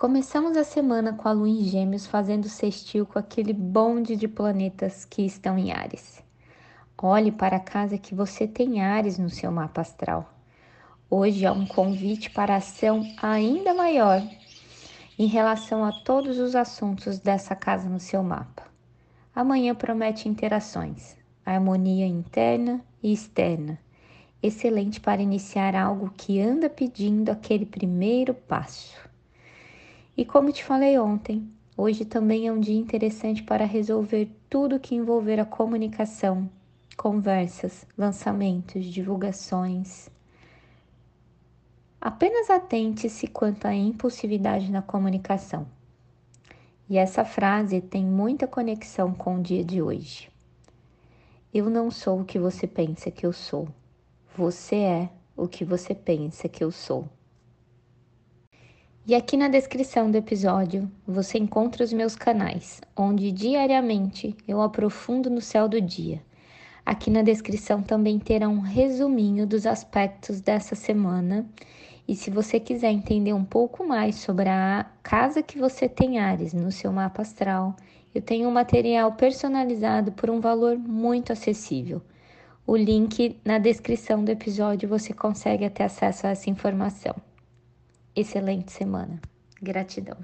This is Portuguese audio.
Começamos a semana com a lua em Gêmeos fazendo sextil com aquele bonde de planetas que estão em Ares. Olhe para a casa que você tem Ares no seu mapa astral. Hoje é um convite para ação ainda maior em relação a todos os assuntos dessa casa no seu mapa. Amanhã promete interações, harmonia interna e externa, excelente para iniciar algo que anda pedindo aquele primeiro passo. E como te falei ontem, hoje também é um dia interessante para resolver tudo que envolver a comunicação, conversas, lançamentos, divulgações. Apenas atente-se quanto à impulsividade na comunicação. E essa frase tem muita conexão com o dia de hoje. Eu não sou o que você pensa que eu sou. Você é o que você pensa que eu sou. E aqui na descrição do episódio você encontra os meus canais, onde diariamente eu aprofundo no céu do dia. Aqui na descrição também terá um resuminho dos aspectos dessa semana e se você quiser entender um pouco mais sobre a casa que você tem Ares no seu mapa astral, eu tenho um material personalizado por um valor muito acessível. O link na descrição do episódio você consegue ter acesso a essa informação. Excelente semana. Gratidão.